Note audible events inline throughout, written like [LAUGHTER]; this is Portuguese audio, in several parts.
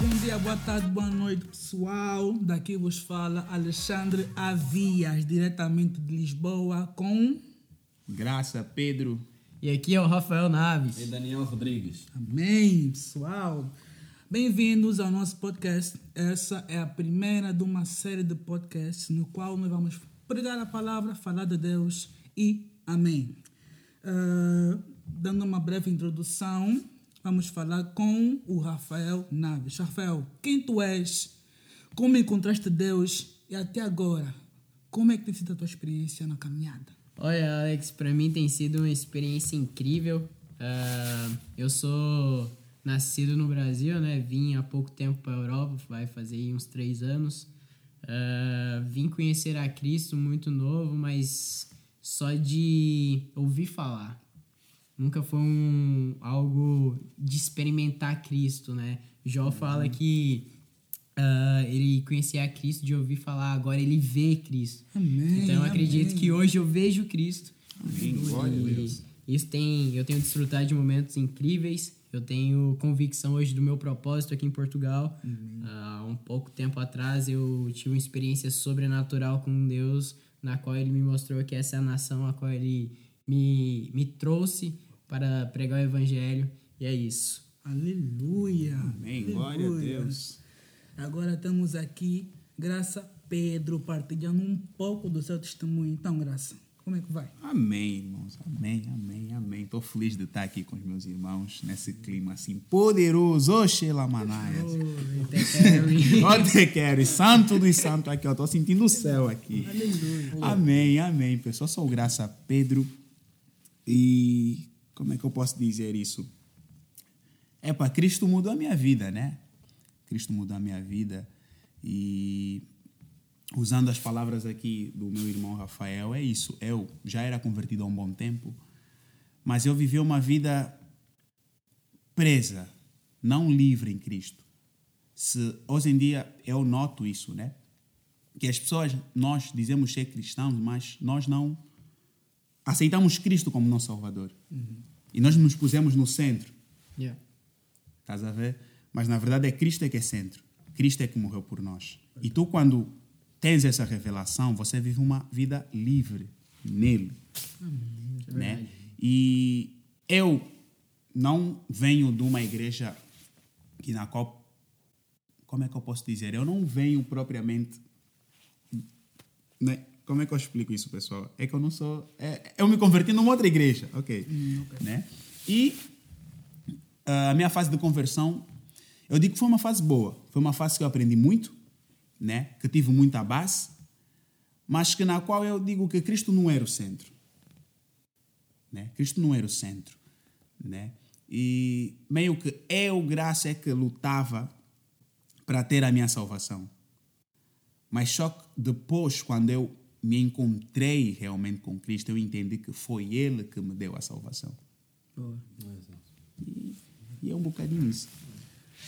Bom dia, boa tarde, boa noite, pessoal. Daqui vos fala Alexandre Avias, diretamente de Lisboa, com. Graça, Pedro. E aqui é o Rafael Naves. E Daniel Rodrigues. Amém, pessoal. Bem-vindos ao nosso podcast. Essa é a primeira de uma série de podcasts no qual nós vamos pregar a palavra, falar de Deus e amém. Ah, dando uma breve introdução, vamos falar com o Rafael Naves. Rafael, quem tu és? Como encontraste Deus? E até agora, como é que tem sido a tua experiência na caminhada? Olha, Alex, para mim tem sido uma experiência incrível. Ah, eu sou nascido no Brasil, né? Vim há pouco tempo para a Europa, vai fazer uns três anos. Ah, vim conhecer a Cristo muito novo, mas só de ouvir falar. Nunca foi um, algo de experimentar Cristo, né? Jó fala que ah, ele conhecia Cristo de ouvir falar, agora ele vê Cristo. Amém, Então eu acredito amém. que hoje eu vejo Cristo. Amém, glória. Isso tem, eu tenho desfrutado de momentos incríveis. Eu tenho convicção hoje do meu propósito aqui em Portugal. Há um pouco tempo atrás eu tive uma experiência sobrenatural com Deus, na qual ele me mostrou que essa é a nação a qual ele me, me trouxe para pregar o evangelho. E é isso. Aleluia. Amém, glória a Aleluia. Deus. Agora estamos aqui, Graça Pedro, partilhando um pouco do seu testemunho. Então, Graça, como é que vai? Amém, irmãos. Amém, amém, amém. Estou feliz de estar aqui com os meus irmãos nesse clima assim poderoso. Oxe, Lamanaias. Onde quero. E santo dos santos aqui. Eu estou sentindo o céu aqui. Amém, amém, pessoal. Sou o Graça Pedro. E como é que eu posso dizer isso? É para Cristo mudou a minha vida, né? Cristo mudou a minha vida. E usando as palavras aqui do meu irmão Rafael, é isso. Eu já era convertido há um bom tempo, mas eu vivi uma vida presa, não livre em Cristo. Se hoje em dia eu noto isso, né? Que as pessoas, nós dizemos ser cristãos, mas nós não aceitamos Cristo como nosso Salvador. E nós nos pusemos no centro. Yeah. Estás a ver? Mas na verdade é Cristo é que é centro. Cristo é que morreu por nós. E tu, quando tens essa revelação, você vive uma vida livre nele. né? E eu não venho de uma igreja que na qual. Como é que eu posso dizer? Eu não venho propriamente. Né? Como é que eu explico isso, pessoal? É que eu não sou. é- eu me converti numa outra igreja, ok? Né? E ah, a minha fase de conversão, eu digo que foi uma fase boa. Foi uma fase que eu aprendi muito, né? que tive muita base, mas que na qual eu digo que Cristo não era o centro. Né? Cristo não era o centro. Né? E meio que eu, graça, é que lutava para ter a minha salvação. Mas só que depois, quando eu me encontrei realmente com Cristo, eu entendi que foi Ele que me deu a salvação. E, e é um bocadinho isso.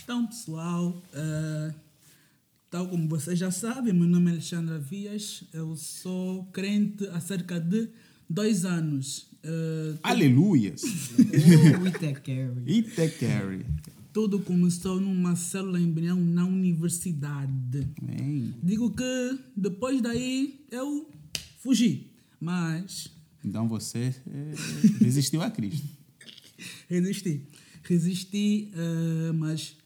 Então, pessoal, eh, tal como vocês já sabem, meu nome é Alexandre Vias, eu sou crente há cerca de dois anos. Eh, Aleluias! Oh, it that carry. Tudo começou numa célula embrião na universidade. Amém. Digo que depois daí eu fugi, mas Então você eh, resistiu a Cristo. [LAUGHS] resisti. Resisti, eh, mas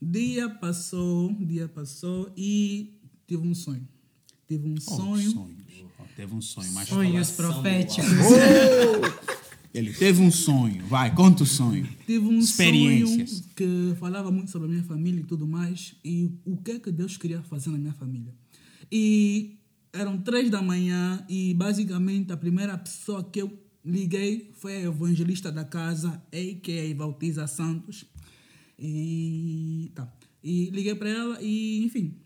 dia passou, dia passou e tive um sonho. Tive um Oh, sonho. sonho. Oh, teve um sonho, mas Sonhos proféticos. [LAUGHS] ele teve um sonho. Vai, conta o sonho. Tive um Experiências. sonho que falava muito sobre a minha família e tudo mais e o que é que Deus queria fazer na minha família. E eram três da manhã e basicamente a primeira pessoa que eu liguei foi a evangelista da casa, a.k.a. Valtiza Santos. E tá. E liguei para ela e, enfim,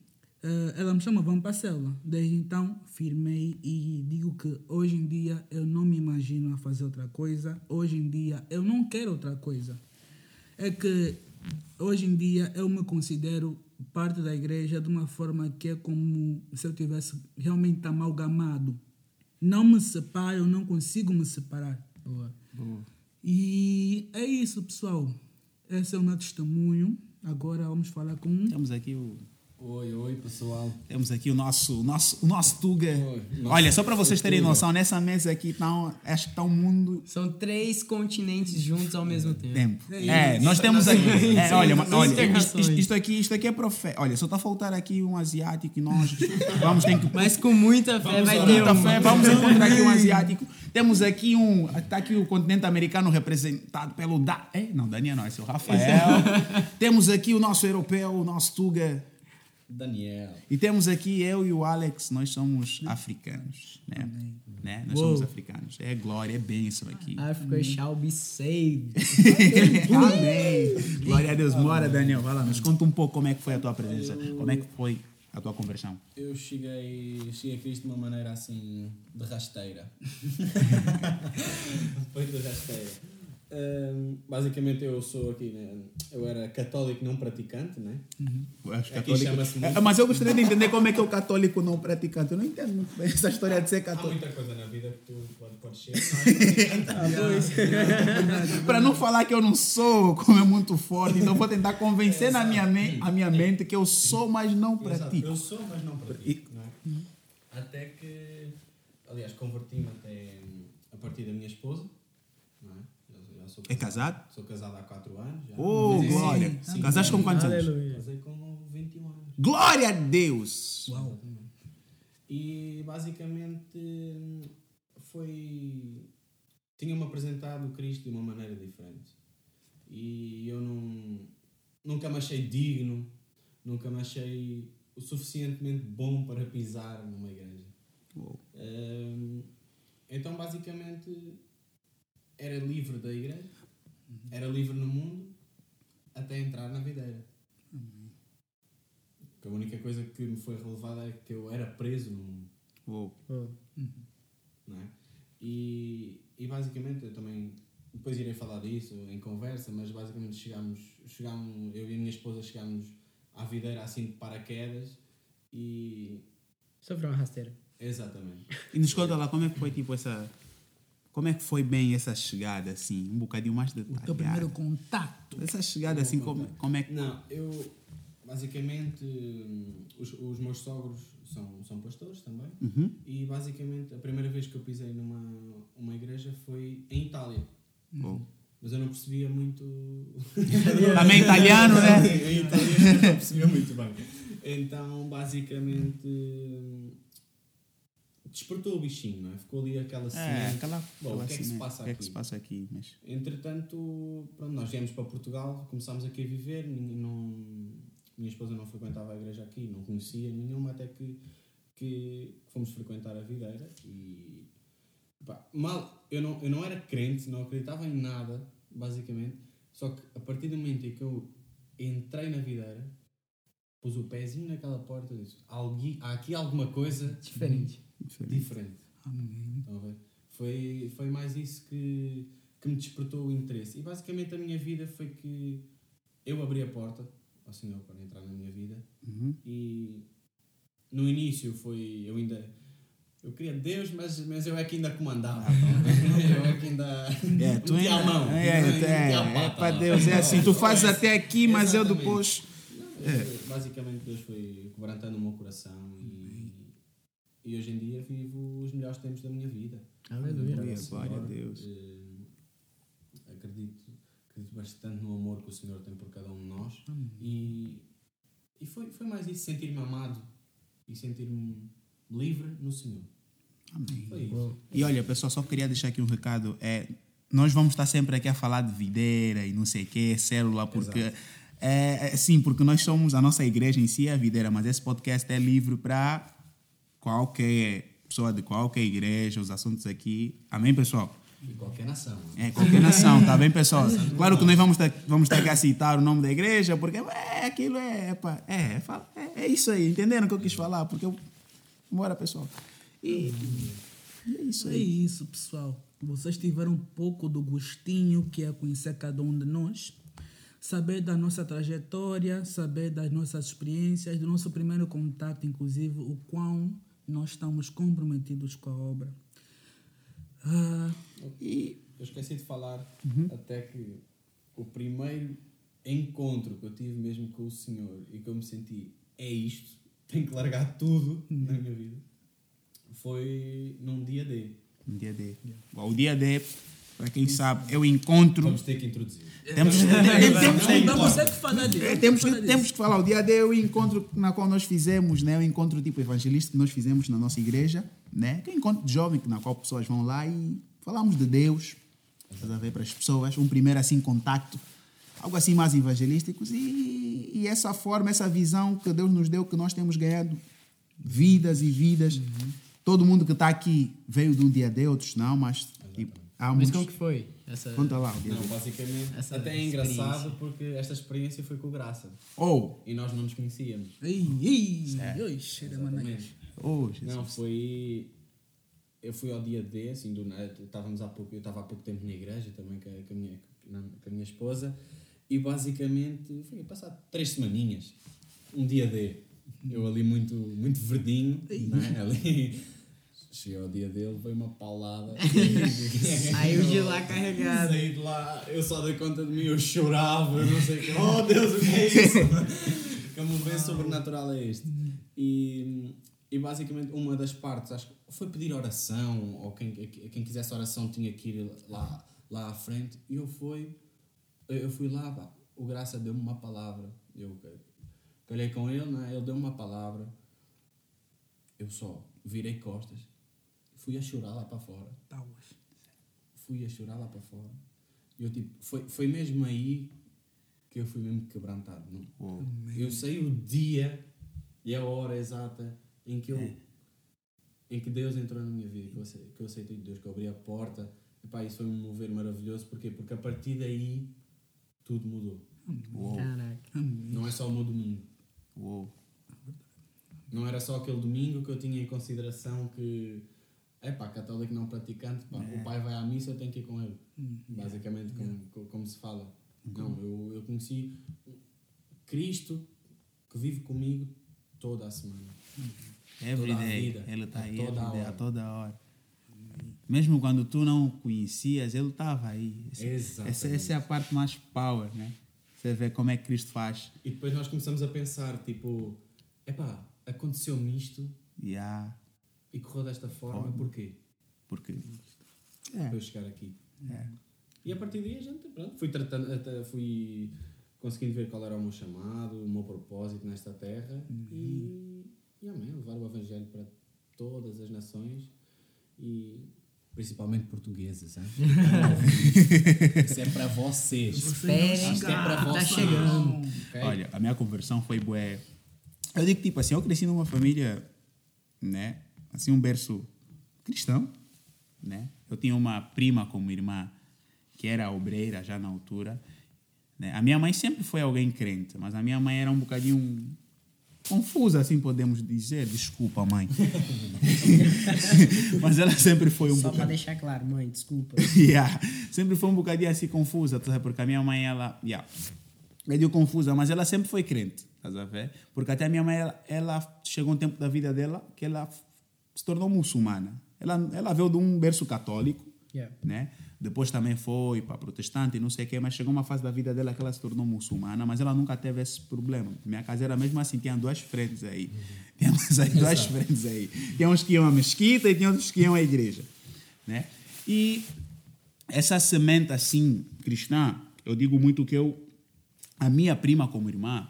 ela me chama, vamos para a célula. Desde então, firmei e digo que hoje em dia eu não me imagino a fazer outra coisa. Hoje em dia eu não quero outra coisa. É que hoje em dia eu me considero parte da igreja de uma forma que é como se eu tivesse realmente amalgamado. Não me separo, eu não consigo me separar. Boa. E é isso, pessoal. Esse é o meu testemunho. Agora vamos falar com. Temos aqui o Oi, oi, pessoal. Temos aqui o nosso, o nosso, o nosso Tuga. Oi, Olha, só para vocês terem Tuga. noção, nessa mesa aqui tá, acho que está um mundo São três continentes juntos ao mesmo tempo. tempo. É É, nós temos aqui. [LAUGHS] É, olha, olha isto, isto aqui, isto aqui é profeta. Olha, só está a faltar aqui um asiático e nós vamos ter que. Mas com muita fé vai ter Muita um. fé, vamos encontrar aqui um asiático. Temos aqui um. Está aqui o continente americano representado pelo da. É, não, Daniel não, esse é o Rafael. temos aqui o nosso europeu, o nosso Tuga. Daniel. E temos aqui eu e o Alex, nós somos africanos. Né? né? Nós Uou. somos africanos. É glória, é bênção aqui. Africa shall be saved. Amém. [LAUGHS] Glória a Deus. Bora, Daniel, vai lá, nos conta um pouco como é que foi a tua presença, como é que foi a tua conversão. Eu cheguei, cheguei a Cristo de uma maneira assim, de rasteira. [LAUGHS] foi de rasteira. Hum, basicamente eu sou aqui, né? eu era católico não praticante, né? Eu acho católico- É, Mas eu gostaria de entender como é que é o católico não praticante. Eu não entendo muito bem essa história de ser Há católico. muita coisa na vida que tu pode, pode ser. [LAUGHS] não é? Para não falar que eu não sou, como é muito forte, então vou tentar convencer na minha, me- a minha mente que eu sou, mas não Exato. pratico. Eu sou, mas não pratico. Não é? Até que, aliás, converti-me até a partir da minha esposa. É? Sou É casado? Sou casado há 4 anos. Já. Oh, Mas, glória. sim, Casaste com quantos anos? Aleluia. Casei com 21 anos. Glória a Deus! Uau! E basicamente foi. Tinha-me apresentado o Cristo de uma maneira diferente. E eu não, nunca me achei digno, nunca me achei o suficientemente bom para pisar numa igreja. Hum, então, basicamente, era livre da igreja, era livre no mundo, até entrar na videira. Porque a única coisa que me foi relevada é que eu era preso no mundo. Uou. Não é? e, e basicamente eu também depois irei falar disso em conversa, mas basicamente chegámos, chegámos eu e a minha esposa chegámos à videira assim de paraquedas e Sofreu uma rasteira. exatamente. E nos conta lá como é que foi tipo essa. Como é que foi bem essa chegada assim? Um bocadinho mais O teu primeiro contato. Essa chegada assim, como, como é que. Não, eu basicamente hum, os, os meus sogros são, são pastores também Uhum. e basicamente a primeira vez que eu pisei numa uma igreja foi em Itália. Uou. Mas eu não percebia muito. [LAUGHS] Também italiano, né? em italiano eu não percebia muito bem. Então, basicamente, hum, despertou o bichinho, não é? Ficou ali aquela cena. É, aquela. Bom, aquela o que é que se passa O que é que aqui? se passa aqui? Mas... Entretanto, pronto, nós viemos para Portugal, começámos aqui a viver, não, minha esposa não frequentava a igreja aqui, não conhecia nenhuma, até que, que fomos frequentar a videira e pá, mal, eu não, eu não era crente, não acreditava em nada, basicamente, só que a partir do momento em que eu entrei na videira, pus o pezinho naquela porta e disse, "Algui- há aqui alguma coisa Diferente. Diferente. Amém. Estão a ver? Foi, foi mais isso que, que me despertou o interesse. E basicamente a minha vida foi que eu abri a porta ao Senhor para entrar na minha vida Uhum. e no início foi. Eu ainda. Eu queria Deus, mas, mas eu é que ainda comandava. [LAUGHS] eu é que ainda. É, tu ainda, a mão. É, é, é, é para. Deus, é assim, tu fazes até aqui, mas eu depois. Não, eu- Basicamente Deus foi quebrantando o meu coração e, e hoje em dia vivo os melhores tempos da minha vida. Aleluia. Senhor, glória a Deus. eh, acredito, acredito bastante no amor que o Senhor tem por cada um de nós. E, e foi, foi mais isso, sentir-me amado e sentir-me livre no Senhor. Amém. Foi isso. E olha, pessoal, só queria deixar aqui um recado. É, nós vamos estar sempre aqui a falar de videira e não sei o quê, célula, porque. É, é, sim, porque nós somos, a nossa igreja em si é a videira, mas esse podcast é livre para qualquer pessoa de qualquer igreja, os assuntos aqui. Amém, pessoal? E qualquer nação. É, qualquer nação, tá bem, pessoal? [LAUGHS] Claro que nós vamos ter, vamos ter que citar o nome da igreja, porque é, aquilo é, pá, é, fala- é, é isso aí, entenderam o que eu quis falar? Porque eu. Bora, pessoal. E, e é isso É aí. isso, pessoal. Vocês tiveram um pouco do gostinho que é conhecer cada um de nós, saber da nossa trajetória, saber das nossas experiências, do nosso primeiro contato, inclusive, o quão nós estamos comprometidos com a obra. Ah, E eu esqueci de falar até que o primeiro encontro que eu tive mesmo com o Senhor e que eu me senti, é isto, [LAUGHS] tenho que largar tudo na minha vida, foi num dia D. Um dia D. O dia D, para quem sabe, é o encontro. Vamos ter que introduzir. Temos. É, temos, temos que falar, o dia D é o encontro na qual nós fizemos, né? o encontro tipo evangelista que nós fizemos na nossa igreja, né? que é um encontro de jovem na qual pessoas vão lá e falamos de Deus, estás a ver, para as pessoas, um primeiro assim contacto, algo assim mais evangelísticos e, e essa forma, essa visão que Deus nos deu, que nós temos ganhado vidas e vidas. Todo mundo que está aqui veio de um dia D, outros não, mas há Mas muitos... como que foi? Essa... Conta lá Não, basicamente, Essa até é engraçado porque esta experiência foi com o Graça Oh, e nós não nos conhecíamos. Ei, ei, oi, cheira mané. Exatamente. oh, Jesus. Não, foi. Eu fui ao dia D, assim, do nada. Estávamos há pouco, eu estava há pouco tempo na igreja também com a, com a minha, com a minha esposa e basicamente foi passar três semaninhas. Um dia D. Eu ali muito, muito verdinho, não é? Ali. Cheguei ao dia dele, veio uma paulada. [LAUGHS] [LAUGHS] Saiu de lá carregado. Saí de lá, eu só dei conta de mim, eu chorava, eu não sei o que. Oh Deus, o que é isso? [LAUGHS] que movimento sobrenatural é este? E, e basicamente uma das partes, acho que foi pedir oração, ou quem, quem quisesse oração tinha que ir lá, lá à frente, e eu fui, eu fui lá, pá, o Graça deu-me uma palavra, eu calhei com ele, né? ele deu-me uma palavra, eu só virei costas, fui a chorar lá para fora Tauas. fui a chorar lá para fora. E eu tipo, foi, foi mesmo aí que eu fui mesmo quebrantado. Não? Oh. Eu sei o dia e a hora exata em que eu em que Deus entrou na minha vida, que eu, acei- que eu aceitei Deus, que eu abri a porta. Epá, isso foi um mover maravilhoso. Porquê? Porque a partir daí tudo mudou. Uou, Caraca. Não é só o meu domingo. uou. Não era só aquele domingo que eu tinha em consideração que é pá, católico não praticante, pá, o pai vai à missa, eu tenho que ir com ele. Basicamente, como, co- como se fala. Não, eu, eu conheci Cristo que vive comigo toda a semana. Every Toda a day. vida, Ele está aí, toda a day, a hora. toda hora. Mesmo quando tu não o conhecias, ele estava aí. Exatamente. essa, essa é a parte mais power, né? Você vê como é que Cristo faz. E depois nós começamos a pensar, tipo, epá, aconteceu-me isto Yeah, e correu desta forma, porquê? porque. Para É, eu chegar aqui. é. E a partir daí a gente, pronto, fui tratando, até fui conseguindo ver qual era o meu chamado, o meu propósito nesta terra e, e amém, levar o Evangelho para todas as nações e principalmente portuguesas. hein? [LAUGHS] Isso é para vocês. Esperem, Isto é para tá vocês. chegando. ok? Olha, a minha conversão foi bué. Eu digo tipo assim, eu cresci numa família, né? Assim, um berço cristão, né? Eu tinha uma prima como irmã que era obreira já na altura. Né? A minha mãe sempre foi alguém crente, mas a minha mãe era um bocadinho confusa, assim podemos dizer. Desculpa, mãe. [LAUGHS] mas ela sempre foi um Só bocadinho. deixar claro, mãe, desculpa. [LAUGHS] Yeah. Sempre foi um bocadinho assim confusa, tá? porque a minha mãe, ela. Yeah. Eu digo confusa, mas ela sempre foi crente, estás a ver? Porque até a minha mãe, ela, ela chegou um tempo da vida dela que ela se tornou muçulmana. Ela, ela veio de um berço católico, Yeah. né? Depois também foi para protestante, não sei o quê, mas chegou uma fase da vida dela que ela se tornou muçulmana, mas ela nunca teve esse problema. Minha casa era mesmo assim, tinha duas frentes aí. Tinha aí duas frentes aí. Tinha uns que iam à mesquita e tinha outros que iam à igreja, né? E essa semente assim cristã, eu digo muito que eu a minha prima como irmã,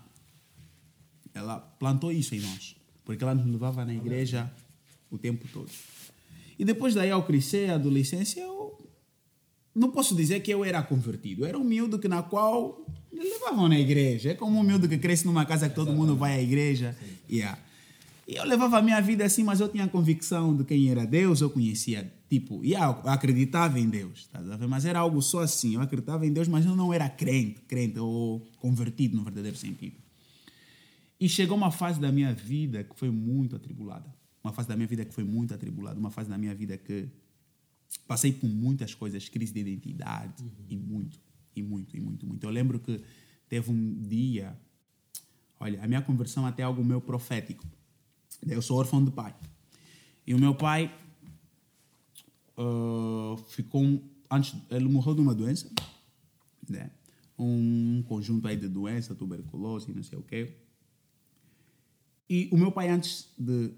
ela plantou isso em nós, porque ela nos levava na igreja o tempo todo. E depois daí, ao crescer, a adolescência, eu não posso dizer que eu era convertido. Eu era um miúdo que na qual me levavam na igreja. É como um miúdo que cresce numa casa que todo mundo vai à igreja. Yeah. E eu levava a minha vida assim, mas eu tinha a convicção de quem era Deus, eu conhecia, tipo, yeah, eu acreditava em Deus, ver? mas era algo só assim, eu acreditava em Deus, mas eu não era crente, crente ou convertido no verdadeiro sentido. E chegou uma fase da minha vida que foi muito atribulada. Uma fase da minha vida que foi muito atribulada. Uma fase da minha vida que passei por muitas coisas, crise de identidade, e muito, e muito, e muito, muito. Eu lembro que teve um dia, olha, a minha conversão até é algo meu profético. Eu sou órfão de pai. E o meu pai ah, ficou, antes, ele morreu de uma doença, né? um conjunto aí de doença, tuberculose, não sei o quê. E o meu pai, antes de,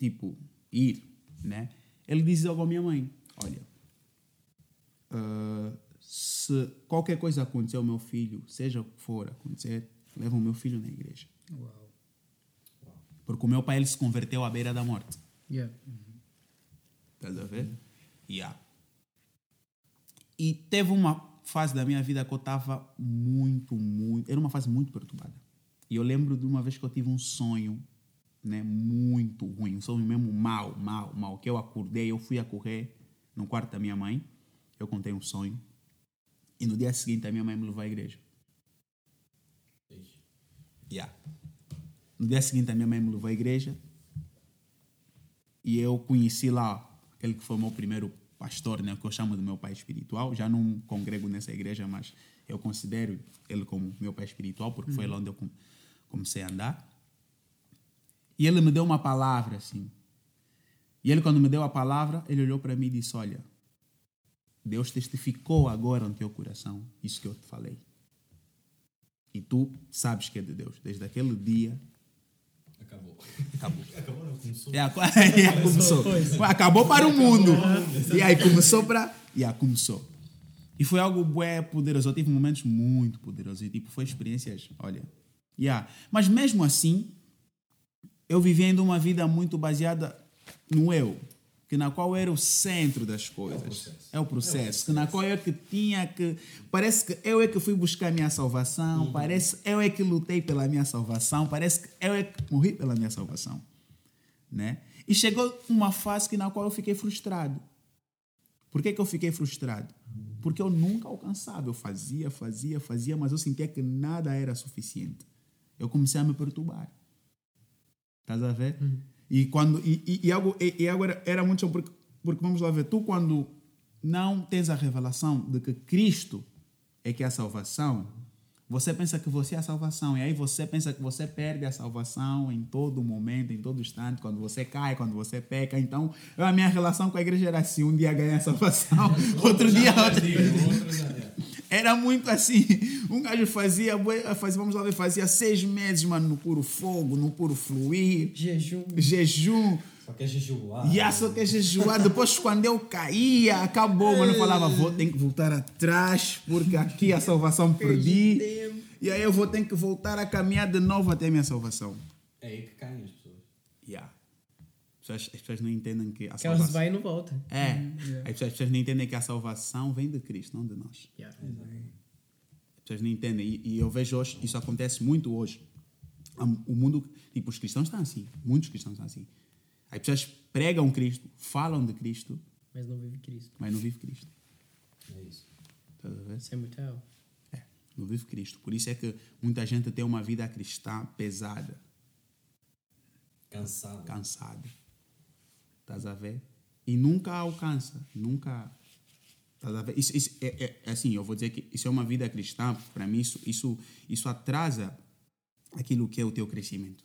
tipo, ir, né? Ele disse logo à minha mãe, olha, ah, se qualquer coisa acontecer ao meu filho, seja o que for acontecer, leva o meu filho na igreja. Uau. Porque o meu pai, ele se converteu à beira da morte. Yeah. Estás a ver? Yeah. E teve uma fase da minha vida que eu estava muito, muito. Era uma fase muito perturbada. E eu lembro de uma vez que eu tive um sonho né, muito ruim, um sonho mesmo mal, mal, mal. Que eu acordei, eu fui a correr no quarto da minha mãe. Eu contei um sonho. E no dia seguinte a minha mãe me levou à igreja. Yeah. No dia seguinte a minha mãe me levou à igreja e eu conheci lá aquele que foi o meu primeiro pastor, né, que eu chamo de meu pai espiritual. Já não congrego nessa igreja, mas eu considero ele como meu pai espiritual, porque foi lá onde eu com- comecei a andar. E ele me deu uma palavra assim. E ele, quando me deu a palavra, ele olhou para mim e disse: Olha, Deus testificou agora no teu coração isso que eu te falei. E tu sabes que é de Deus. Desde aquele dia, Acabou. acabou. [LAUGHS] Acabou, não começou. Yeah, [LAUGHS] yeah, começou. Acabou para o mundo. E aí começou para. Yeah, começou. E foi algo bué poderoso. Eu tive momentos muito poderosos. E tipo, foi experiências, olha. Yeah. Mas mesmo assim, eu vivendo uma vida muito baseada no eu. Que na qual era o centro das coisas. É o processo. Que na qual eu que tinha que. Parece que eu é que fui buscar a minha salvação. Parece que eu é que lutei pela minha salvação. Parece que eu é que morri pela minha salvação né? E chegou uma fase que na qual eu fiquei frustrado. Por que, que eu fiquei frustrado? Porque eu nunca alcançava. Eu fazia, fazia, fazia, mas eu sentia que nada era suficiente. Eu comecei a me perturbar. Estás a ver? E, quando, e, e, e algo, e, e agora era muito porque, porque vamos lá ver, tu quando não tens a revelação de que Cristo é que é a salvação, você pensa que você é a salvação, e aí você pensa que você perde a salvação em todo momento, em todo instante, quando você cai, quando você peca. Então, a minha relação com a igreja era assim: um dia ganha a salvação, [LAUGHS] outro dia outro. Outro já é. Era muito assim. Um gajo fazia, fazia, vamos lá ver, fazia seis meses, mano, no puro fogo, no puro fluir, Jejum. jejum. Só que é jejuar. A só que jejuar. Depois, quando eu caía, acabou. Mano, eu falava, vou ter que voltar atrás, porque aqui a salvação perdi. E aí eu vou ter que voltar a caminhar de novo até a minha salvação. É aí que caem as pessoas. Yeah. As pessoas, as pessoas não entendem que a Que elas salvação. vai e não volta. É. As pessoas, as pessoas não entendem que a salvação vem de Cristo, não de nós. Yeah. As pessoas não entendem. E, e eu vejo hoje, isso acontece muito hoje. O mundo, tipo, os cristãos estão assim. Muitos cristãos estão assim. As pessoas pregam Cristo, falam de Cristo, Mas não vive Cristo. mas não vivem Cristo. É isso. Estás a ver? Isso é muito real. É, não vive Cristo. Por isso é que muita gente tem uma vida cristã pesada, Cansado. cansada. Estás a ver? E nunca alcança, nunca. Estás a ver? Isso, isso é, é- é assim, eu vou dizer que isso é uma vida cristã, para mim, isso, isso, isso atrasa aquilo que é o teu crescimento.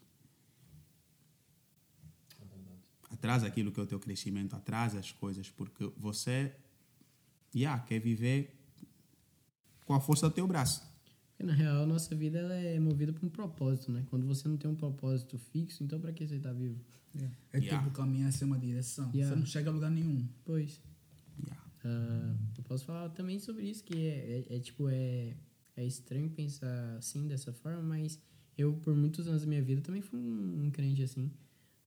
Atrasa aquilo que é o teu crescimento, atrasa as coisas, porque você yeah, quer viver com a força do teu braço. Porque, na real, a nossa vida ela é movida por um propósito, né? Quando você não tem um propósito fixo, então pra que você tá vivo? É, é Yeah. tipo caminhar sem uma direção. Yeah. Você não chega a lugar nenhum. Pois. Yeah. Ah, eu posso falar também sobre isso, que é, é, é, tipo, é, é estranho pensar assim, dessa forma, mas eu, por muitos anos da minha vida, também fui um, um crente assim.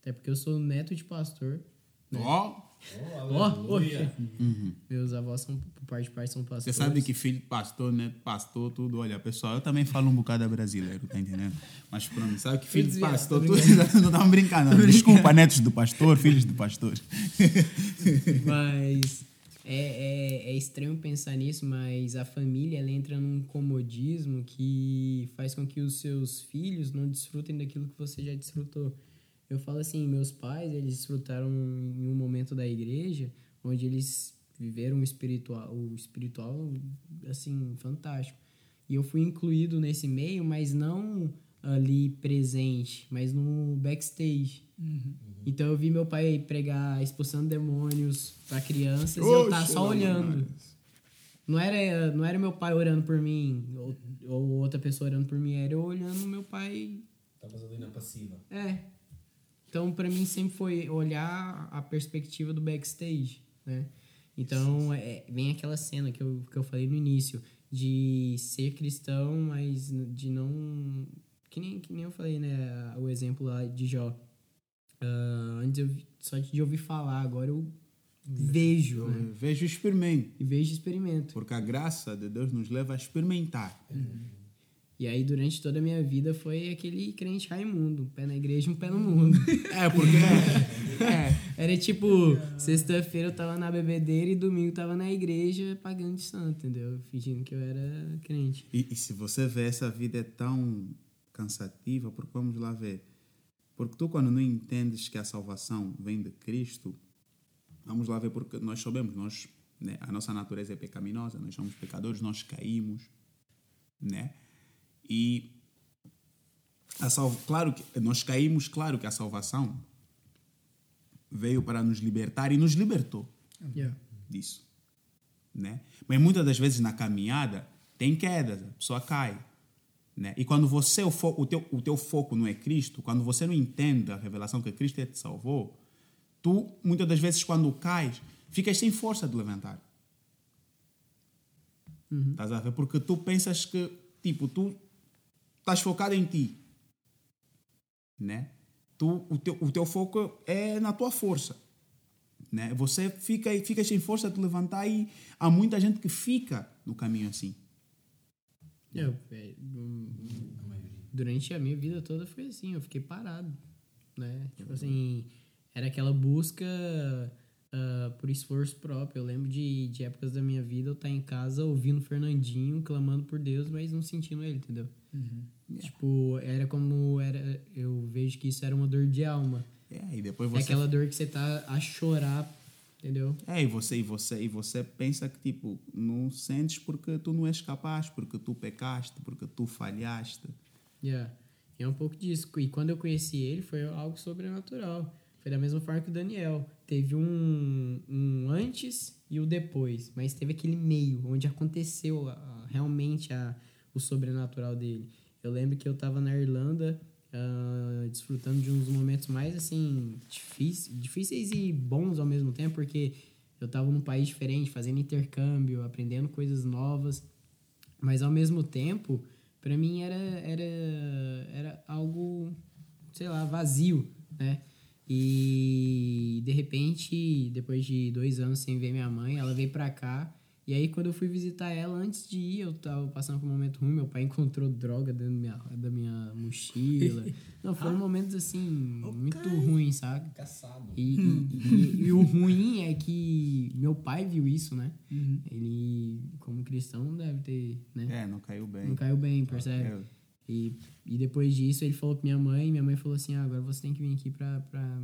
Até porque eu sou neto de pastor. Né? Ó, Oh, Ó, aleluia. Meus avós são, por parte de pai, são Você pastores. sabe que filho de pastor, né? Pastor, tudo. Olha, pessoal, eu também falo um bocado brasileiro, tá entendendo? Mas pronto, sabe que filho de pastor, tudo. [LAUGHS] Não estamos brincando. não. Desculpa, netos do pastor, filhos do pastor. [LAUGHS] Mas é, é, é estranho pensar nisso, mas a família ela entra num comodismo que faz com que os seus filhos não desfrutem daquilo que você já desfrutou. Eu falo assim, meus pais, eles desfrutaram em um momento da igreja onde eles viveram o espiritual, o espiritual assim, fantástico. E eu fui incluído nesse meio, mas não ali presente, mas no backstage. Então eu vi meu pai pregar expulsando demônios para crianças e eu tava Oxe, só olhando. mano. Não era, não era meu pai orando por mim, ou, ou outra pessoa orando por mim, era eu olhando meu pai. Estavas ali na passiva. É. Então, pra mim, sempre foi olhar a perspectiva do backstage, né? Então, é, vem aquela cena que eu, que eu falei no início, de ser cristão, mas de não. Que nem, que nem eu falei, né? O exemplo lá de Jó. Ah, antes eu só de ouvir falar, agora eu vejo, Eu né? vejo e experimento. E vejo e experimento. Porque a graça de Deus nos leva a experimentar. E aí, durante toda a minha vida, foi aquele crente Raimundo, um pé na igreja e um pé no mundo. [LAUGHS] É, porque. [LAUGHS] É, era tipo, sexta-feira eu tava na bebedeira e domingo tava na igreja pagando de santo, entendeu? Fingindo que eu era crente. E, e se você vê essa vida é tão cansativa, porque vamos lá ver. Porque tu, quando não entendes que a salvação vem de Cristo, vamos lá ver, porque nós sabemos, nós, né, a nossa natureza é pecaminosa, nós somos pecadores, nós caímos, né? E a sal, claro que nós caímos, claro que a salvação veio para nos libertar e nos libertou Yeah. disso, né? Mas muitas das vezes na caminhada tem quedas, a pessoa cai, né? E quando você o, fo o, teu, o teu foco não é Cristo, quando você não entende a revelação que Cristo te salvou, tu muitas das vezes quando cais ficas sem força de levantar. Estás a ver? Porque tu pensas que tipo tu estás focado em ti, né? Tu, o, teu, o teu foco é na tua força. Né? Você fica, fica sem força de levantar e há muita gente que fica no caminho assim. Eu, é, durante a minha vida toda foi assim, eu fiquei parado, né? Tipo assim, era aquela busca ah, por esforço próprio. Eu lembro de, de épocas da minha vida eu estar em casa ouvindo Fernandinho, clamando por Deus, mas não sentindo ele, entendeu? Tipo, era como era. Eu vejo que isso era uma dor de alma. É, e depois É você aquela dor que você tá a chorar, entendeu? É, e você, e você, e você pensa que tipo, não sentes porque tu não és capaz, porque tu pecaste, porque tu falhaste. Yeah. E é um pouco disso. E quando eu conheci ele, foi algo sobrenatural. Foi da mesma forma que o Daniel. Teve um, um antes e o depois. Mas teve aquele meio, onde aconteceu a- realmente a, o sobrenatural dele. Eu lembro que eu tava na Irlanda, ah, desfrutando de uns momentos mais, assim, difíceis, difíceis e bons ao mesmo tempo, porque eu tava num país diferente, fazendo intercâmbio, aprendendo coisas novas. Mas ao mesmo tempo, para mim era, era, era algo, sei lá, vazio, né? E de repente, depois de dois anos sem ver minha mãe, ela veio pra cá. E aí, quando eu fui visitar ela, antes de ir, eu tava passando por um momento ruim. Meu pai [LAUGHS] encontrou droga dentro da minha, da minha mochila. [LAUGHS] Não, foram momentos assim, muito ruins, sabe? Caçado. E, e- e- e o ruim é que meu pai viu isso, né? Ele, como cristão, não deve ter, né? É, não caiu bem. Não caiu bem, percebe? É. E, e depois disso, ele falou pra minha mãe, minha mãe falou assim, ah, agora você tem que vir aqui pra, pra,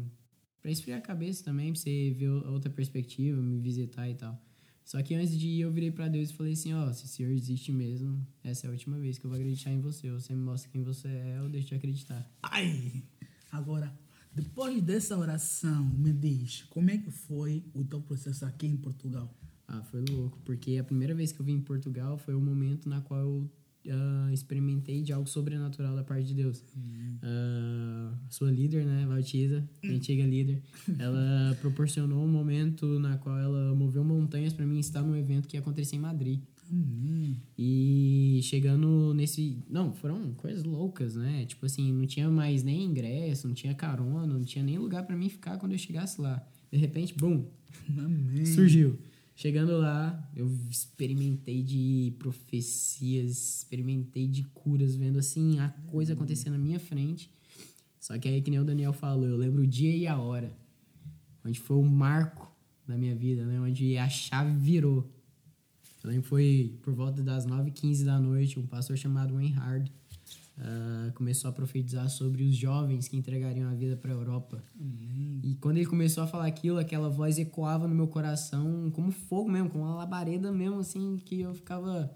pra esfriar a cabeça também, pra você ver outra perspectiva, me visitar e tal. Só que antes de ir, eu virei pra Deus e falei assim, ó, se o Senhor existe mesmo, essa é a última vez que eu vou acreditar em você. Você me mostra quem você é, eu deixo de acreditar. Ai! Agora, depois dessa oração, me diz, como é que foi o teu processo aqui em Portugal? Ah, foi louco, porque a primeira vez que eu vim em Portugal foi o momento na qual eu ah, experimentei de algo sobrenatural da parte de Deus. Ah, sua líder, né, Valtiza, antiga líder, ela [LAUGHS] proporcionou um momento na qual ela moveu montanhas para mim estar num evento que ia acontecer em Madrid. E chegando nesse. Não, foram coisas loucas, né? Tipo assim, não tinha mais nem ingresso, não tinha carona, não tinha nem lugar para mim ficar quando eu chegasse lá. De repente, bum, Amém. surgiu. Chegando lá, eu experimentei de profecias, experimentei de curas, vendo assim a coisa acontecendo na minha frente. Só que aí, que nem o Daniel falou, eu lembro o dia e a hora, onde foi o marco da minha vida, né? Onde a chave virou. Eu lembro que foi por volta das 9h15 da noite, um pastor chamado Wayne Hard ah, começou a profetizar sobre os jovens que entregariam a vida para a Europa. E quando ele começou a falar aquilo, aquela voz ecoava no meu coração como fogo mesmo, como uma labareda mesmo, assim, que eu ficava.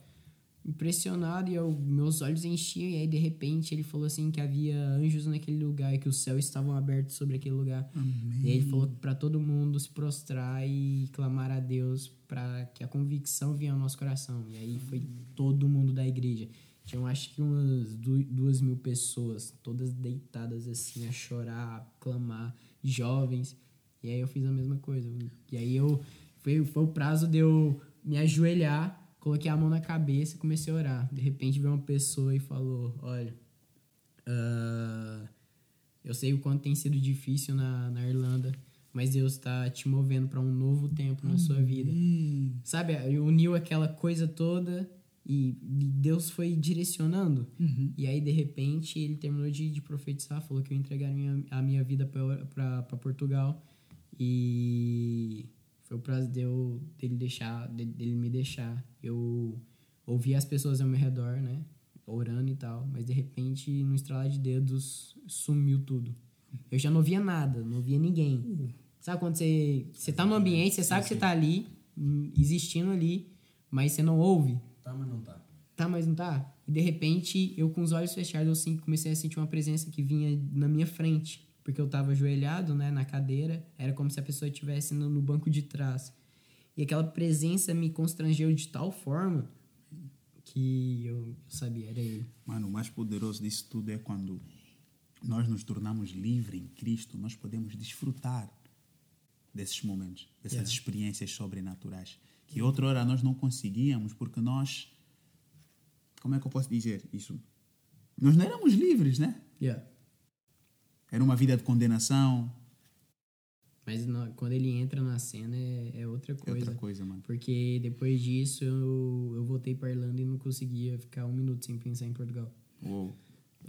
impressionado e eu, meus olhos enchiam. E aí, de repente, ele falou assim que havia anjos naquele lugar e que os céus estavam abertos sobre aquele lugar. Amém. E aí ele falou para todo mundo se prostrar e clamar a Deus para que a convicção vinha ao nosso coração. E aí foi todo mundo da igreja. Tinham acho que umas du- duas mil pessoas, todas deitadas assim, a chorar, a clamar, jovens. E aí eu fiz a mesma coisa. E aí eu. Foi, foi o prazo de eu me ajoelhar, coloquei a mão na cabeça e comecei a orar. De repente veio uma pessoa e falou: Olha, ah, eu sei o quanto tem sido difícil na, na Irlanda, mas Deus está te movendo para um novo tempo na sua vida. Sabe, uniu aquela coisa toda e Deus foi direcionando. Uhum. E aí, de repente, ele terminou de, de profetizar, falou que eu ia entregar a minha, vida para Portugal. E foi o prazo de eu, dele, deixar, de- dele me deixar. Eu ouvi as pessoas ao meu redor, né? Orando e tal. Mas, de repente, no estralar de dedos, sumiu tudo. Eu já não via nada, não via ninguém. Sabe quando você, você tá no ambiente, você sabe que você tá ali, hum, existindo ali, mas você não ouve? Tá, mas não tá. Tá, mas não tá? E de repente, eu com os olhos fechados, eu sim, comecei a sentir uma presença que vinha na minha frente. Porque eu tava ajoelhado, né, na cadeira. Era como se a pessoa estivesse no, no banco de trás. E aquela presença me constrangeu de tal forma que eu sabia, era ele. Mano, o mais poderoso disso tudo é quando nós nos tornamos livres em Cristo, nós podemos desfrutar desses momentos, dessas Yeah. experiências sobrenaturais. Que outra hora nós não conseguíamos porque nós. Como é que eu posso dizer isso? Nós não éramos livres, né? Yeah. Era uma vida de condenação. Mas na- quando ele entra na cena é, é outra É coisa. outra coisa, mano. Porque depois disso eu, eu voltei pra Irlanda e não conseguia ficar um minuto sem pensar em Portugal. Uou.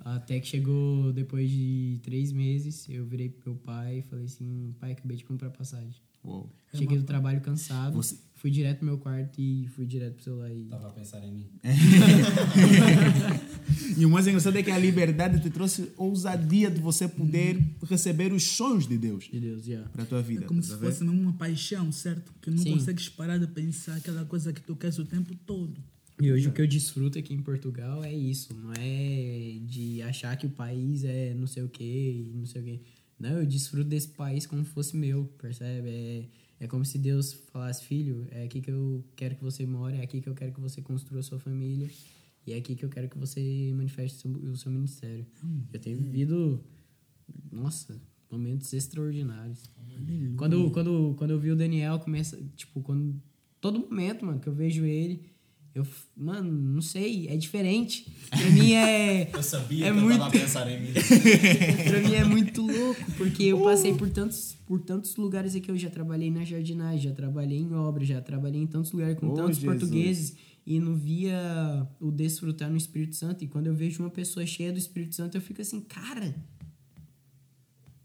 Até que chegou depois de três meses, eu virei pro meu pai e falei assim: pai, acabei de comprar passagem. Uou. Cheguei do trabalho cansado, Você- fui direto pro meu quarto e fui direto pro celular. E... Estava a pensar em mim. [LAUGHS] E o mais engraçado é que a liberdade te trouxe ousadia de você poder receber os sonhos de Deus De Deus, já. para a tua vida. É como se ver? fosse mesmo uma paixão, certo? Que não Sim. consegues parar de pensar aquela coisa que tu queres o tempo todo. E hoje o que eu desfruto aqui em Portugal é isso, não é de achar que o país é não sei o que, não sei o que. Não, eu desfruto desse país como se fosse meu, percebe? É, é como se Deus falasse, filho, é aqui que eu quero que você more, é aqui que eu quero que você construa a sua família, e é aqui que eu quero que você manifeste o seu, o seu ministério. Eu tenho vivido, nossa, momentos extraordinários. Quando, quando, quando eu vi o Daniel, começa, tipo, quando. Todo momento, mano, que eu vejo ele, eu, mano, não sei, é diferente. Pra mim é. [LAUGHS] Eu sabia É que ele muito- estava a pensar em mim. [LAUGHS] pra mim é muito louco, porque eu passei por tantos, por tantos lugares aqui. Eu já trabalhei na jardinagem, já trabalhei em obra, já trabalhei em tantos lugares com Oh, tantos Jesus. portugueses e não via o desfrutar no Espírito Santo. E quando eu vejo uma pessoa cheia do Espírito Santo, eu fico assim, cara.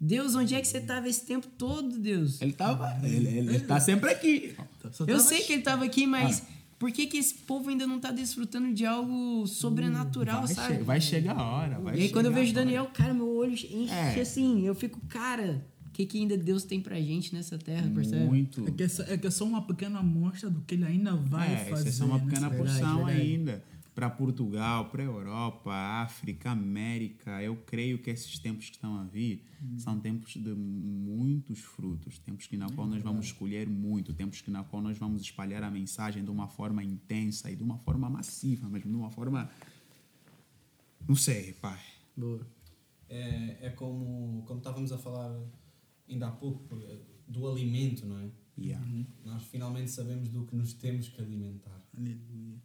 Deus, onde é que você tava esse tempo todo, Deus? Ele tava. Ele, ele tá sempre aqui. Eu tava sei que ele tava aqui, mas por que, que esse povo ainda não tá desfrutando de algo sobrenatural, Vai, sabe? che- vai chegar a hora. Vai e aí quando eu vejo. Daniel, cara, meu olho enche É. assim, eu fico, cara, o que, que ainda Deus tem pra gente nessa terra, percebe? Muito. É que, é só, é que é só uma pequena amostra do que ele ainda vai é, fazer. É só uma né? pequena Verdade, porção verdade. ainda. Para Portugal, para Europa, África, América. Eu creio que esses tempos que estão a vir são tempos de muitos frutos. Tempos que na qual nós vamos escolher muito. Tempos que na qual nós vamos espalhar a mensagem de uma forma intensa e de uma forma massiva, mesmo de uma forma. Não sei, pai. Boa. É, é como, como estávamos a falar ainda há pouco, do alimento, não é? Yeah. Nós finalmente sabemos do que nos temos que alimentar. Aleluia.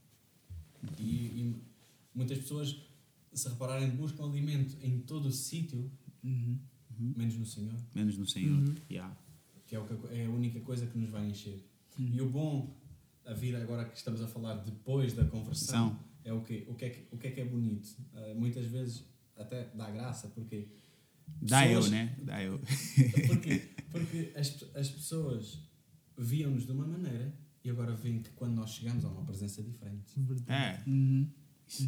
E, e muitas pessoas, se repararem, buscam alimento em todo o sítio, Uhum. menos no Senhor, Menos no Senhor. Yeah. que é, o que- é a única coisa que nos vai encher. E o bom, a vida agora que estamos a falar depois da conversão, São. é o que, o que, é, que, o que é que é bonito. Ah, muitas vezes até dá graça, porque Dá eu, Pessoas- né? Dá eu. Porque, porque as, as pessoas viam-nos de uma maneira e agora veem que quando nós chegamos há uma presença diferente. É. Uhum.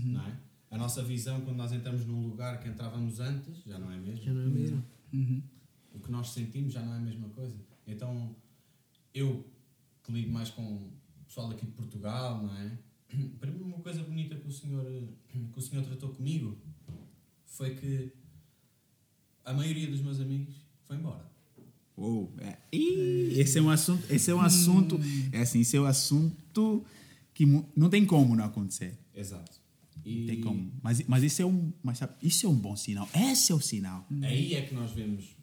Não é? A nossa visão, quando nós entramos num lugar que entrávamos antes, já não é mesmo. Já não é mesmo? Uhum. O que nós sentimos já não é a mesma coisa. Então, eu que lido mais com o pessoal aqui de Portugal, não é? [CLEARS THROAT] Para mim, uma coisa bonita Senhor, que o Senhor tratou comigo foi que a maioria dos meus amigos foi embora. Uou, é. Ih, esse é um assunto, esse é um assunto, é assim, esse é um assunto que não tem como não acontecer. Exato. Não E tem como. Mas, mas isso é um, mas sabe, isso é um bom sinal. Esse é o sinal. aí é que nós vemos,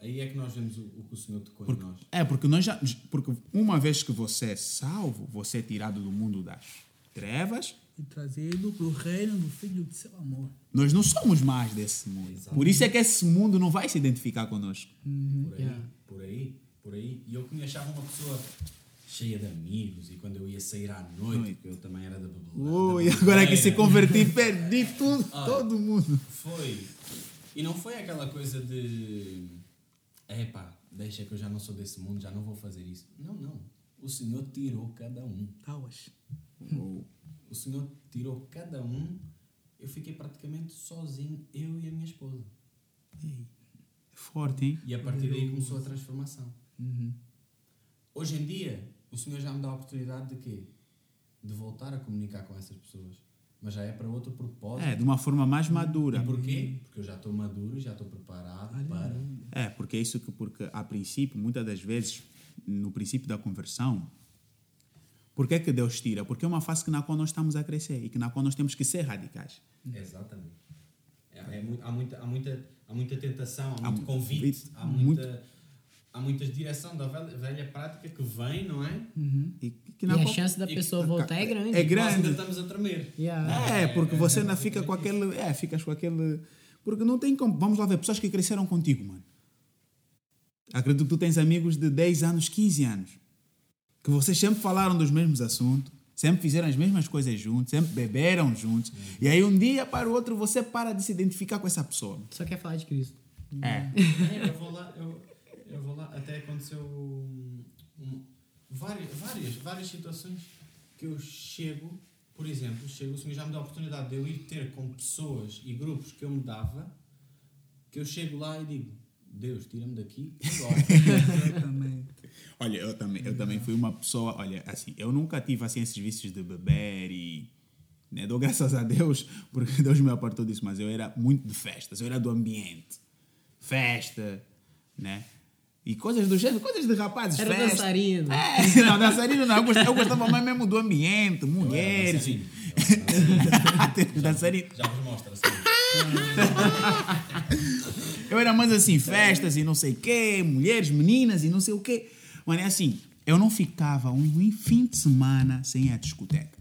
aí é que nós vemos o, o que o Senhor tocou Porque, em nós. é, porque nós já, porque uma vez que você é salvo, você é tirado do mundo das trevas, E trazido para o reino do Filho de seu amor. nós não somos mais desse mundo. Por isso é que esse mundo não vai se identificar conosco. Por aí, Yeah. por aí, por aí. E eu que me achava uma pessoa cheia de amigos e quando eu ia sair à noite, Noite. porque eu também era da. Oh, e agora que se converti, [LAUGHS] perdi tudo, todo mundo. Foi. E não foi aquela coisa de. Epá, deixa que eu já não sou desse mundo, já não vou fazer isso. Não, não. O Senhor tirou cada um. Tauas. O Senhor tirou cada um. Eu fiquei praticamente sozinho, eu e a minha esposa. Forte, hein? E a partir daí começou a transformação. Hoje em dia, o Senhor já me dá a oportunidade de quê? De voltar a comunicar com essas pessoas. Mas já é para outro propósito. É, de uma forma mais E madura. porquê? Porque eu já estou maduro e já estou preparado para. É, porque é isso que, porque a princípio, muitas das vezes, no princípio da conversão, por que, que Deus tira? Porque é uma fase que na qual nós estamos a crescer e que na qual nós temos que ser radicais. Exatamente. É, é muito- há, muita, há, muita, há muita tentação, há Há muito mu- convite, há muito- muita, há muita direção da velha, velha prática que vem, não é? E, que E na a qual- chance da e- pessoa voltar é grande. É Nós ainda grande. estamos a tremer. Yeah. É, porque você ainda fica com aquele. É, ficas com aquele. Porque não tem como. Vamos lá ver, pessoas que cresceram contigo, mano. Acredito que tu tens amigos de 10 anos, 15 anos. Que vocês sempre falaram dos mesmos assuntos, sempre fizeram as mesmas coisas juntos, sempre beberam juntos. E aí um dia para o outro você para de se identificar com essa pessoa. Só quer falar de Cristo. É. É, eu vou lá, eu, eu vou lá, até aconteceu um- um- várias, várias, várias situações que eu chego, por exemplo, chego, o Senhor já me dá a oportunidade de eu ir ter com pessoas e grupos que eu me dava, que eu chego lá e digo, Deus, tira-me daqui. [LAUGHS] Exatamente. Olha, eu também, eu também fui uma pessoa, olha, assim, eu nunca tive assim esses vícios de beber e né, dou graças a Deus porque [LAUGHS] Deus me apartou disso, mas eu era muito de festas, eu era do ambiente, festa, né? E coisas do gênero, coisas de rapazes, Era festa. dançarino. É, [LAUGHS] não, dançarino não, eu gostava, eu gostava mais mesmo do ambiente, mulheres. Dançarino. dançarino. Já vos mostro assim. Eu era mais assim, festas e não sei o quê, mulheres, meninas e não sei o quê. Mano, é assim, eu não ficava um fim de semana sem à discoteca.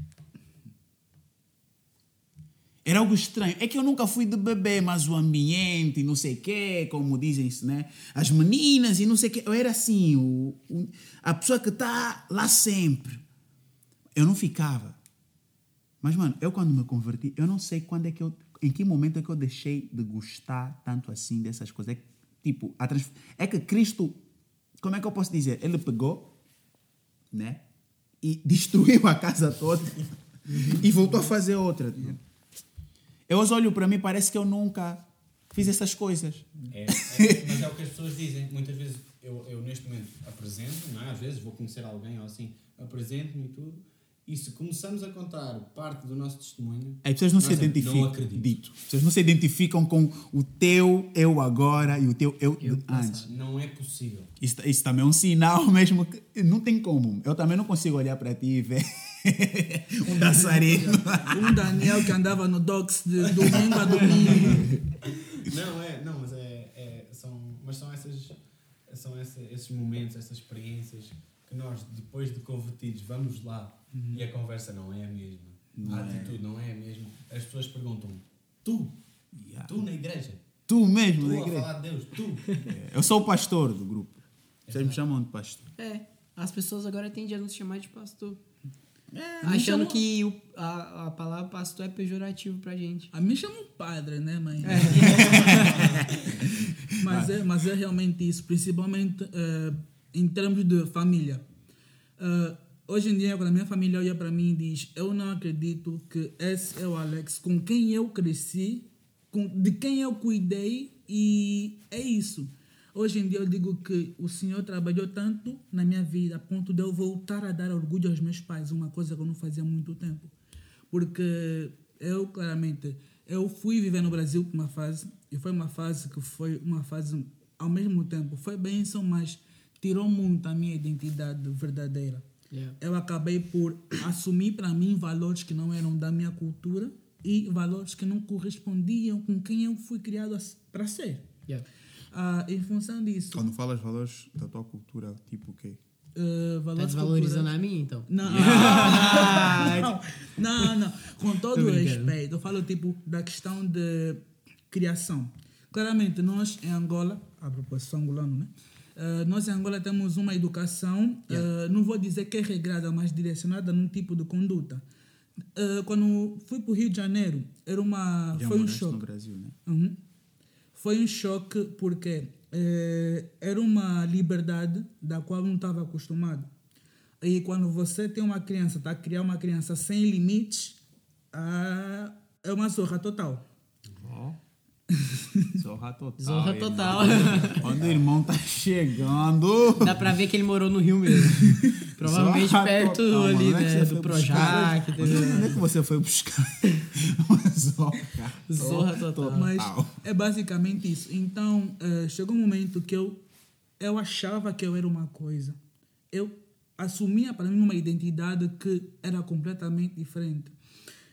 Era algo estranho. É que eu nunca fui de beber, mas o ambiente e não sei o quê, como dizem né? As meninas e não sei o quê. Eu era assim, o, o- a pessoa que está lá sempre. Eu não ficava. Mas, mano, eu quando me converti, eu não sei quando é que eu. Em que momento é que eu deixei de gostar tanto assim dessas coisas. É que, tipo, trans- é que Cristo, como é que eu posso dizer? Ele pegou, né? E [LAUGHS] destruiu a casa toda e voltou a fazer outra. Eu olho para mim, parece que eu nunca fiz essas coisas. É, é, mas é o que as pessoas dizem. Muitas vezes eu, eu neste momento apresento, não é? às vezes vou conhecer alguém ou assim, apresento-me e tudo. E se começamos a contar parte do nosso testemunho, As pessoas não se identificam. Não acredito. Dito. As pessoas não se identificam com o teu eu agora e o teu eu, Eu antes. Não é possível. Isso, isso também é um sinal [LAUGHS] mesmo que não tem como. Eu também não consigo olhar para ti e ver [LAUGHS] um dançarino. Um Daniel que andava no docks de domingo a domingo. [LAUGHS] Não, é, não, mas é, é- são, mas são essas, são essa- esses momentos, essas experiências que nós, depois de convertidos, vamos lá e a conversa não é a mesma. a atitude não é a mesma. As pessoas perguntam, tu, Yeah. tu na igreja, Tu mesmo, tu da a igreja. falar de Deus, tu. Eu sou o pastor do grupo. Vocês me chamam de pastor. É, as pessoas agora tendem a nos chamar de pastor. me achando chamam- que o- a, a palavra pastor é pejorativo pra gente. A mim chamam padre, né, mãe? [LAUGHS] mas, é, mas é realmente isso, principalmente eh, em termos de família. Eh, hoje em dia, quando a minha família olha para mim e diz: Eu não acredito que esse é o Alex com quem eu cresci, com, de quem eu cuidei, e é isso. Hoje em dia eu digo que o Senhor trabalhou tanto na minha vida a ponto de eu voltar a dar orgulho aos meus pais, uma coisa que eu não fazia há muito tempo. Porque Eu, claramente, eu fui viver no Brasil por uma fase, e foi uma fase que foi uma fase, ao mesmo tempo, foi bênção, mas tirou muito a minha identidade verdadeira. Yeah. Eu acabei por assumir para mim valores que não eram da minha cultura e valores que não correspondiam com quem eu fui criado para ser. Yeah. Ah, em função disso, Quando falas valores da tua cultura, tipo o quê? Tá valores culturais- a minha, então? Não, [LAUGHS] não, não, não. Com todo o respeito, eu falo tipo da questão de criação. Claramente, nós em Angola, a propósito, sou angolano, né? Eh, nós em Angola temos uma educação, eh, não vou dizer que é regrada, mas direcionada num tipo de conduta. Eh, quando fui para o Rio de Janeiro, era uma, Já foi um choque. no Brasil, né? Uhum. Foi um choque porque era uma liberdade da qual não estava acostumado. E quando você tem uma criança, está a criar uma criança sem limites, ah, é uma zorra total. Zorra total. Zorra irmão. total. [LAUGHS] Quando o irmão tá chegando. Dá pra ver que ele morou no Rio mesmo. [LAUGHS] Provavelmente Zorra perto total, mano. ali, Onde é né? você Do Projac. buscar? Onde é que você foi buscar? [LAUGHS] Zorra. Zorra total. Mas Total. é basicamente isso. Então, eh, chegou um momento que eu, eu achava que eu era uma coisa. Eu assumia para mim uma identidade que era completamente diferente.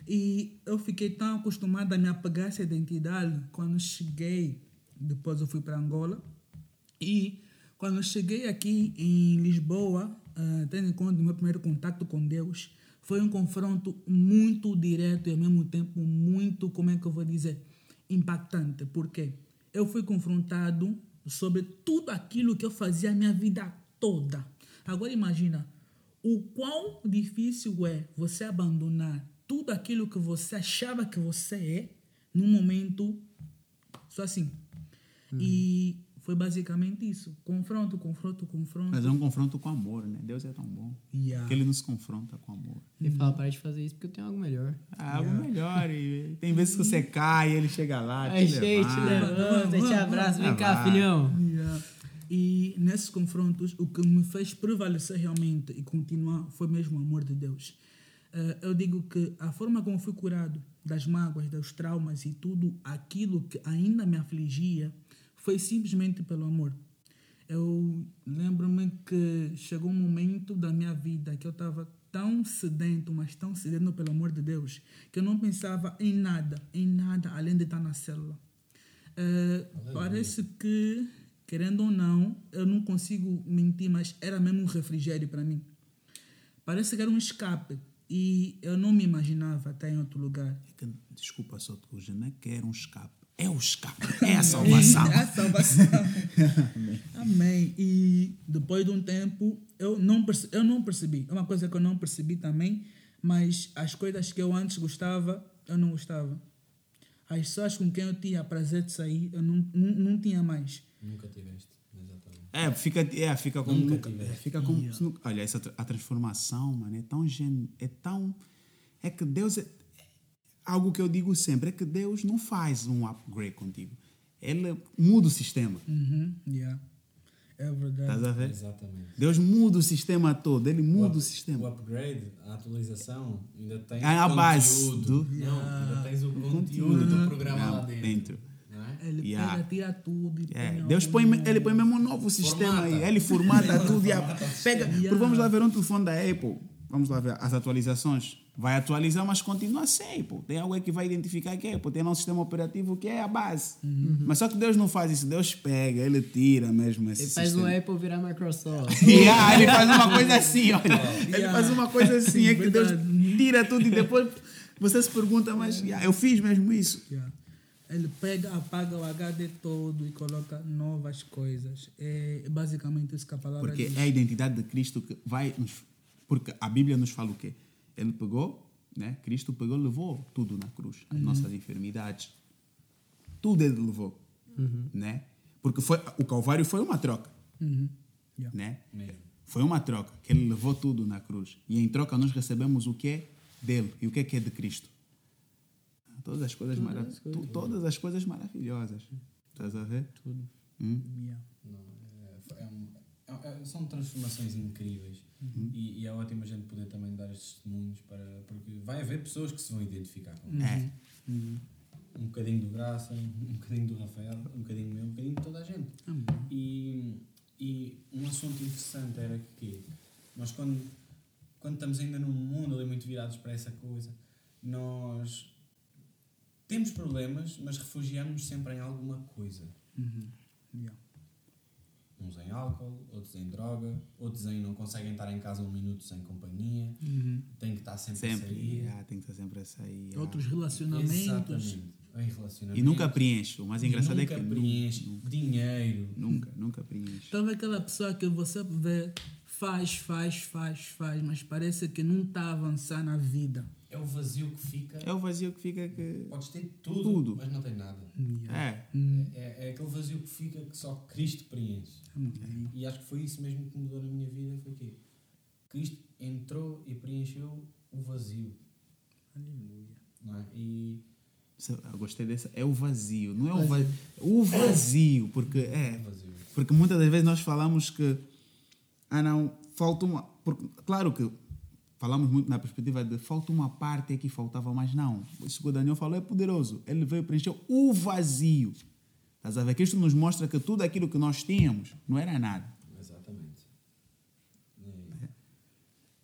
E eu fiquei tão acostumada a me apegar a essa identidade quando cheguei, depois eu fui para Angola. E quando cheguei aqui em Lisboa, eh, tendo em conta o meu primeiro contato com Deus, foi um confronto muito direto e ao mesmo tempo muito, como é que eu vou dizer, impactante. Porque eu fui confrontado sobre tudo aquilo que eu fazia a minha vida toda. Agora imagina o quão difícil é você abandonar tudo aquilo que você achava que você é num momento só assim. E foi basicamente isso. Confronto, confronto, confronto. Mas é um confronto com amor, né? Deus é tão bom. Yeah. Que ele nos confronta com amor. Ele fala, para de fazer isso porque eu tenho algo melhor. Ah, algo melhor. E tem vezes que você cai e ele chega lá. Ai, te gente, levanta. levanta, te abraça. Vem Ah, cá, filhão. Yeah. E nesses confrontos, o que me fez prevalecer realmente e continuar foi mesmo o amor de Deus. Eh, eu digo que a forma como fui curado das mágoas, dos traumas e tudo aquilo que ainda me afligia foi simplesmente pelo amor. Eu lembro-me que chegou um momento da minha vida que eu estava tão sedento, mas tão sedento pelo amor de Deus, que eu não pensava em nada, em nada além de estar na célula. Eh, parece que, querendo ou não, eu não consigo mentir, mas era mesmo um refrigério para mim. Parece que era um escape e eu não me imaginava estar em outro lugar. É que, desculpa só te corrigir, não é que era um escape. É o escape. É a salvação. [LAUGHS] É a salvação. Amém. E depois de um tempo, eu não, perce- eu não percebi. É uma coisa que eu não percebi também, mas as coisas que eu antes gostava, eu não gostava. As pessoas com quem eu tinha prazer de sair, eu não, não, não tinha mais. Nunca tiveste. É, fica, é, fica como. Nunca é, fica como nu- olha, essa a transformação, mano, é tão genu, é tão. É que Deus. É, algo que eu digo sempre é que Deus não faz um upgrade contigo. Ele muda o sistema. Uhum, yeah. É verdade. Estás a ver? Exatamente. Deus muda o sistema todo, ele muda o, up- sistema. O upgrade, a atualização, ainda tens É a o base conteúdo. do- Não, ainda tens o conteúdo do programa lá dentro. dentro. Ele Yeah. pega, tira tudo. E É, põe Deus põe, ele põe mesmo um novo sistema aí, ele formata [LAUGHS] tudo e pega. Porque vamos lá ver um telefone da Apple, vamos lá ver as atualizações. Vai atualizar, mas continua a ser Apple. Tem algo aí que vai identificar que é Apple. Tem um sistema operativo que é a base. Mas só que Deus não faz isso. Deus pega, ele tira mesmo esse Ele faz o sistema. Apple virar Microsoft. [LAUGHS] Yeah, ele faz uma coisa assim, olha. Ele Yeah. faz uma coisa [LAUGHS] assim, é que Deus tira tudo e depois você se pergunta, mas yeah, eu fiz mesmo isso. Yeah. Ele pega, apaga o HD todo e coloca novas coisas. É basicamente isso que a palavra Porque diz. é a identidade de Cristo que vai nos. Porque a Bíblia nos fala o quê? Ele pegou, né? Cristo pegou, levou tudo na cruz, as nossas enfermidades. Tudo ele levou, né? Porque foi, o Calvário foi uma troca, Uhum. Yeah. né? Mesmo. Foi uma troca, que ele levou tudo na cruz. E em troca nós recebemos o que é dele e o que é que é de Cristo. Todas as coisas, marav todas as coisas maravilhosas. Estás a ver? Tudo. Yeah. Não, é- é um- é- é- são transformações incríveis. E, e é ótimo a gente poder também dar estes testemunhos para, porque vai haver pessoas que se vão identificar com Uhum. É. um bocadinho do Graça, um bocadinho do Rafael, um bocadinho meu, um bocadinho de toda a gente. Amém. E, e um assunto interessante era que nós, quando, quando estamos ainda num mundo ali muito virados para essa coisa, nós temos problemas, mas refugiamos sempre em alguma coisa. Uhum. Yeah. Uns em álcool, outros em droga, outros em não conseguem estar em casa um minuto sem companhia, Uhum. têm que estar sempre, a Sempre. sair. Yeah, tem que estar sempre a sair. yeah. Outros relacionamentos. Exatamente. Em relacionamentos. E nunca preenche. O mais engraçado é que nunca preenche nunca, dinheiro. nunca, nunca preenche. Então aquela pessoa que você vê faz, faz, faz, faz, mas parece que não está a avançar na vida. É o vazio que fica. É o vazio que fica que. Podes ter tudo, Tudo. mas não tem nada. É. É, é aquele vazio que fica que só Cristo preenche. Amém. E acho que foi isso mesmo que mudou na minha vida. Foi que Cristo entrou e preencheu o vazio. Aleluia. Não é? E Eu gostei dessa. É o vazio. Não é o vazio. O vazio. Porque o é. vazio. Porque muitas das vezes nós falamos que. Ah, não. Falta uma. Porque, claro que falamos muito na perspectiva de falta uma parte aqui, faltava, mas não. Isso que o Daniel falou é poderoso. Ele veio preencher o vazio. Estás a ver? Que isto nos mostra que tudo aquilo que nós tínhamos não era nada. Exatamente. É.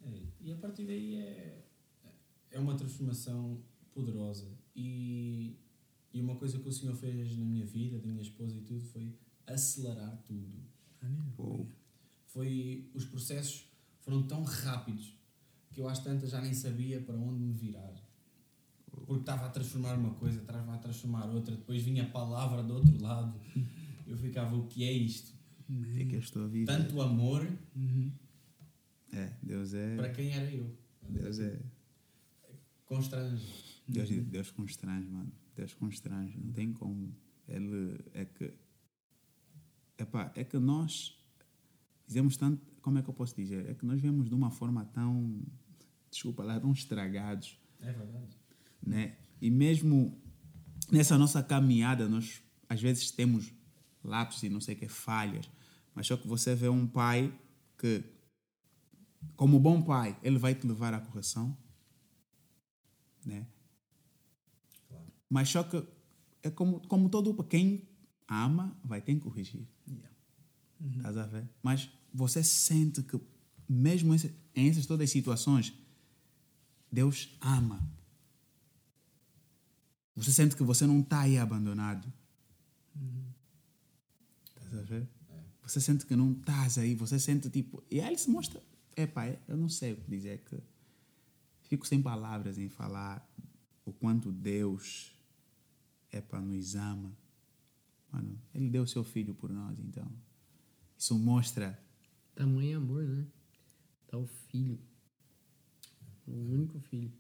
É. E a partir daí é, é uma transformação poderosa. E, e uma coisa que o Senhor fez na minha vida, da minha esposa e tudo, foi acelerar tudo. Foi, os processos foram tão rápidos que eu às tantas já nem sabia para onde me virar. Porque estava a transformar uma coisa, estava a transformar outra, depois vinha a palavra do outro lado. Eu ficava, o que é isto? O que é que eu estou a viver? Tanto amor É, Deus é. para quem era eu. Deus é. Constrange. Deus, Deus constrange, mano. Deus constrange. Não tem como. Ele é que. Epá, é que nós dizemos tanto. Como é que eu posso dizer? É que nós vemos de uma forma tão. Desculpa lá, tão estragados. É verdade. Né? E mesmo nessa nossa caminhada, nós às vezes temos lapsos e não sei o que, falhas. Mas só que você vê um pai que, como bom pai, ele vai te levar à correção. Né? Claro. Mas só que é como, como todo quem ama vai ter que corrigir. Estás a ver? Mas você sente que, mesmo em essas todas as situações, Deus ama. Você sente que você não está aí abandonado. Estás a ver? Você sente que não estás aí. Você sente tipo. E aí ele se mostra. Epá, eu não sei o que dizer. Que fico sem palavras em falar o quanto Deus epá, nos ama. Mano, ele deu seu filho por nós, então. Isso mostra. Tamanho amor, né? Tá o filho. O único filho.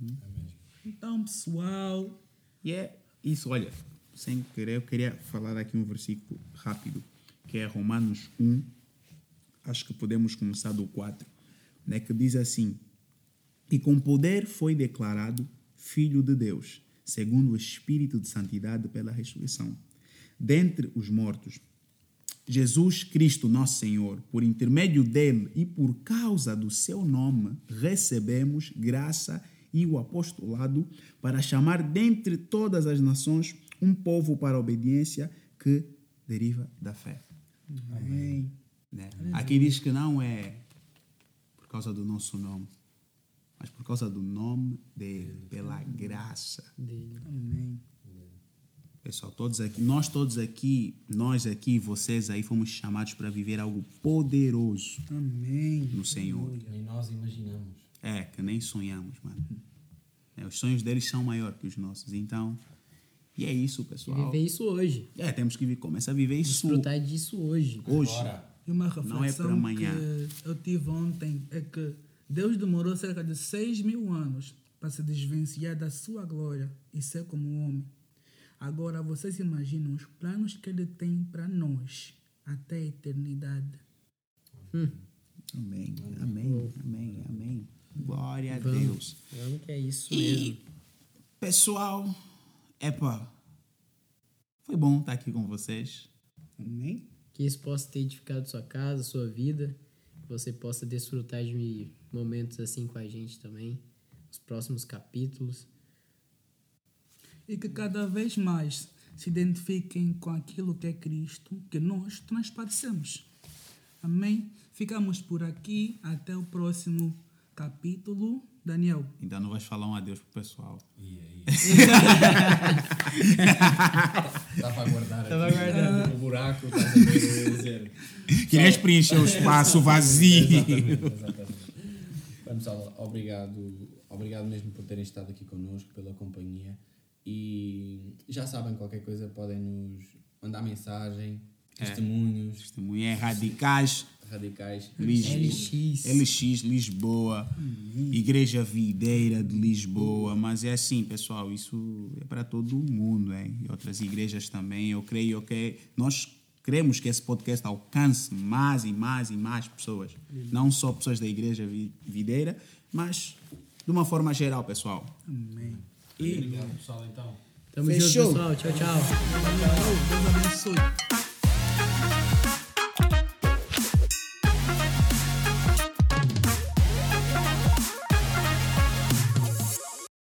É mesmo. Então, pessoal, E é isso, olha, sem querer, eu queria falar aqui um versículo rápido, que é Romanos 1, acho que podemos começar do 4, né, que diz assim: E com poder foi declarado Filho de Deus, segundo o Espírito de Santidade pela ressurreição, dentre os mortos. Jesus Cristo, nosso Senhor, por intermédio dele e por causa do seu nome, recebemos graça e o apostolado para chamar dentre todas as nações um povo para a obediência que deriva da fé. amém. Né? Aqui diz que não é por causa do nosso nome, mas por causa do nome dele, pela graça. Dele. Amém. Pessoal, todos aqui, nós todos aqui, nós aqui, vocês aí, fomos chamados para viver algo poderoso Amém. no Senhor. Nem nós imaginamos. É, que nem sonhamos, mano. É, os sonhos deles são maiores que os nossos. Então, e é isso, E pessoal. viver isso hoje. É, temos que começar a viver isso Desfrutar disso hoje. hoje. Agora, E uma Não é reflexão para amanhã. que eu tive ontem é que Deus demorou cerca de seis mil anos para se desvencilhar da sua glória e ser como um homem. Agora vocês imaginam os planos que ele tem para nós até a eternidade. Amém, amém, amém, amém. Glória a Vamos. Deus. Vamos que é isso E, mesmo. pessoal, epa, foi bom estar aqui com vocês. Amém? Que isso possa ter edificado sua casa, sua vida. Que você possa desfrutar de momentos assim com a gente também, os próximos capítulos. E que cada vez mais se identifiquem com aquilo que é Cristo, que nós transparecemos. Amém? Ficamos por aqui. Até o próximo capítulo. Daniel. Ainda não vais falar um adeus pro pessoal. E aí? Estava [LAUGHS] a guardar Tava aqui aguardando. o buraco, a. Querias preencher o espaço vazio. Exatamente, exatamente. Bem, pessoal, obrigado, obrigado mesmo por terem estado aqui connosco, pela companhia. E já sabem, qualquer coisa podem nos mandar mensagem, testemunhos, Testemunha é radicais. radicais. LX. LX Lisboa, Igreja Videira de Lisboa, mas é assim, pessoal, isso é para todo mundo, hein? e outras igrejas também. Eu creio que nós queremos que esse podcast alcance mais e mais e mais pessoas, não só pessoas da Igreja Vi- Videira, mas de uma forma geral, pessoal. Amém. Obrigado, pessoal, então. Tamo Fechou. junto, pessoal. Tchau, tchau. Deus abençoe.